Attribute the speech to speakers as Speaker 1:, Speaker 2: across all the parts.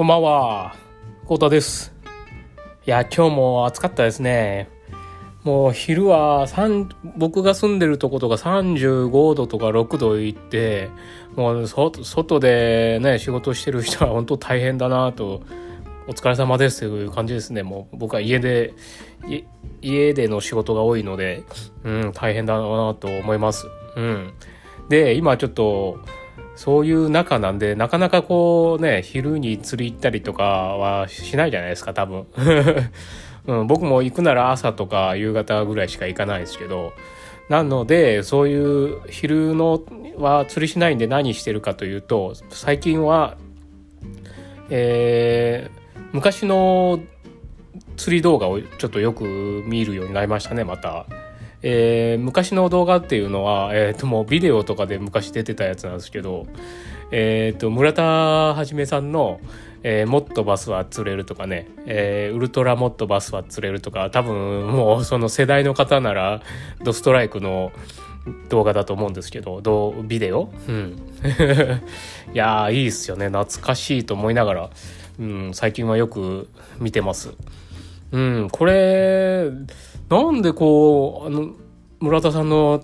Speaker 1: こんばんは、コータです。いや、今日も暑かったですね。もう昼は3僕が住んでるとことか35度とか6度行って、もう外でね、仕事してる人は本当大変だなと、お疲れ様ですという感じですね。もう僕は家で、家での仕事が多いので、うん、大変だなと思います。うん。で、今ちょっと、そういう中なんで、なかなかこうね、昼に釣り行ったりとかはしないじゃないですか、多分。うん、僕も行くなら朝とか夕方ぐらいしか行かないですけど、なので、そういう昼のは釣りしないんで何してるかというと、最近は、えー、昔の釣り動画をちょっとよく見るようになりましたね、また。えー昔の動画っていうのは、えー、ともうビデオとかで昔出てたやつなんですけど、えー、と村田はじめさんの、えーもっとバスは釣れる」とかね、えーウルトラもっとバスは釣れる」とか多分もうその世代の方ならドストライクの動画だと思うんですけどどうビデオ？うん。いやーいいっすよね。懐かしいと思いながら、うん、最近はよく見てます。うん、これ、なんでこう、あの、村田さんの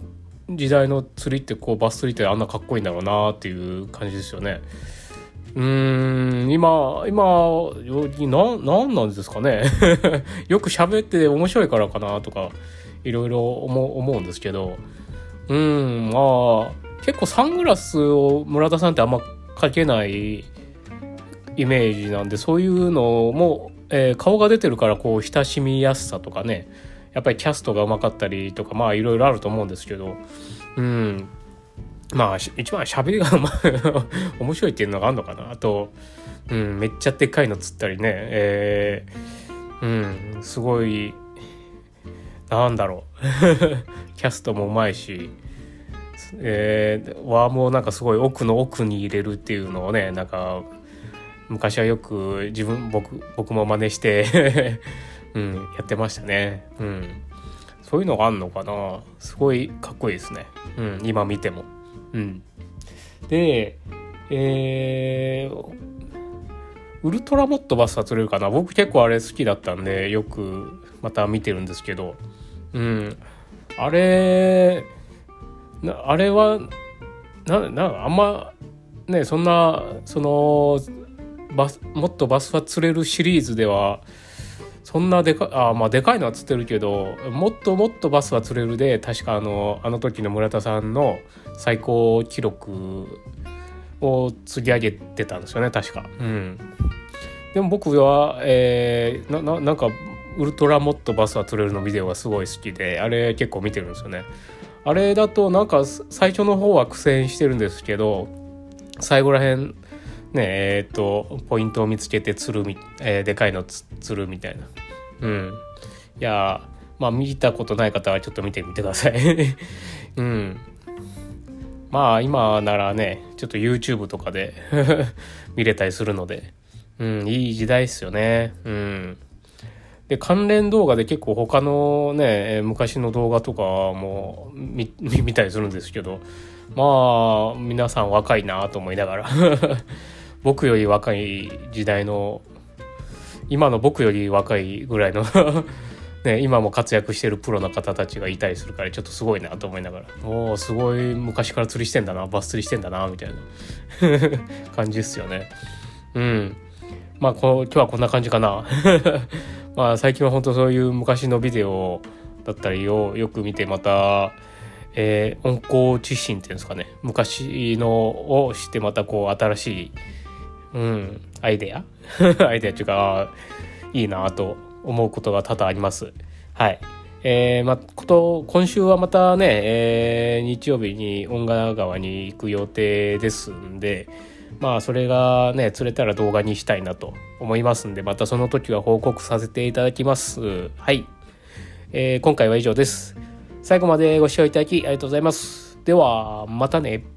Speaker 1: 時代の釣りってこう、バス釣りってあんなかっこいいんだろうなっていう感じですよね。うーん、今、今、よ、な、なんなんですかね。よく喋って面白いからかなとか、いろいろ思うんですけど、うん、まあ、結構サングラスを村田さんってあんまかけないイメージなんでそういうのも、えー顔が出てるからこう親しみやすさとかねやっぱりキャストがうまかったりとかまあいろいろあると思うんですけどうん。まあ一番喋りが 面白いっていうのがあるのかなあと、うん、めっちゃでっかいの釣ったりねえーうんすごいなんだろう。キャストもうまいしえー、ワームをなんかすごい奥の奥に入れるっていうのをねなんか昔はよく自分僕僕も真似して、うん、やってましたね、うん、そういうのがあんのかな？すごいかっこいいですね、うん、今見ても、うん、でえー、ウルトラモットバスは釣れるかな？僕結構あれ好きだったんでよくまた見てるんですけど、うん、あれなあれはななあんまねそんなそのバスもっとバスは釣れるシリーズではそんなでかあまあでかいのは釣ってるけどもっともっとバスは釣れるで確かあのあの時の村田さんの最高記録を釣り上げてたんですよね確か。うん、でも僕は、えーなななんかウルトラモットバスは釣れるのビデオがすごい好きであれ結構見てるんですよね。あれだとなんか最初の方は苦戦してるんですけど最後らへんねえーっとポイントを見つけて釣るみ、えーでかいの釣るみたいな。うん。いやまあ見たことない方はちょっと見てみてください。うん。まあ今ならねちょっと YouTube とかで 見れたりするので。うんいい時代っすよね。うん。で関連動画で結構他のね昔の動画とかも見 見たりするんですけどまあ皆さん若いなと思いながら。僕より若い時代の今の僕より若いぐらいの ね、今も活躍してるプロの方たちがいたりするからちょっとすごいなと思いながら。おおすごい昔から釣りしてんだなバス釣りしてんだなみたいな。感じですよね。うん。まあこ今日はこんな感じかな。まあ最近は本当そういう昔のビデオだったりをよく見てまたえー温厚知心っていうんですかね昔のを知ってまたこう新しい、うん、アイデア？アイデアっていうかいいなと思うことが多々あります。はい。えーま、こと今週はまたね、えー日曜日に恩賀川に行く予定ですんでまあそれがね釣れたら動画にしたいなと思いますんでまたその時は報告させていただきます。はい。えー今回は以上です。最後までご視聴いただきありがとうございます。では、またね。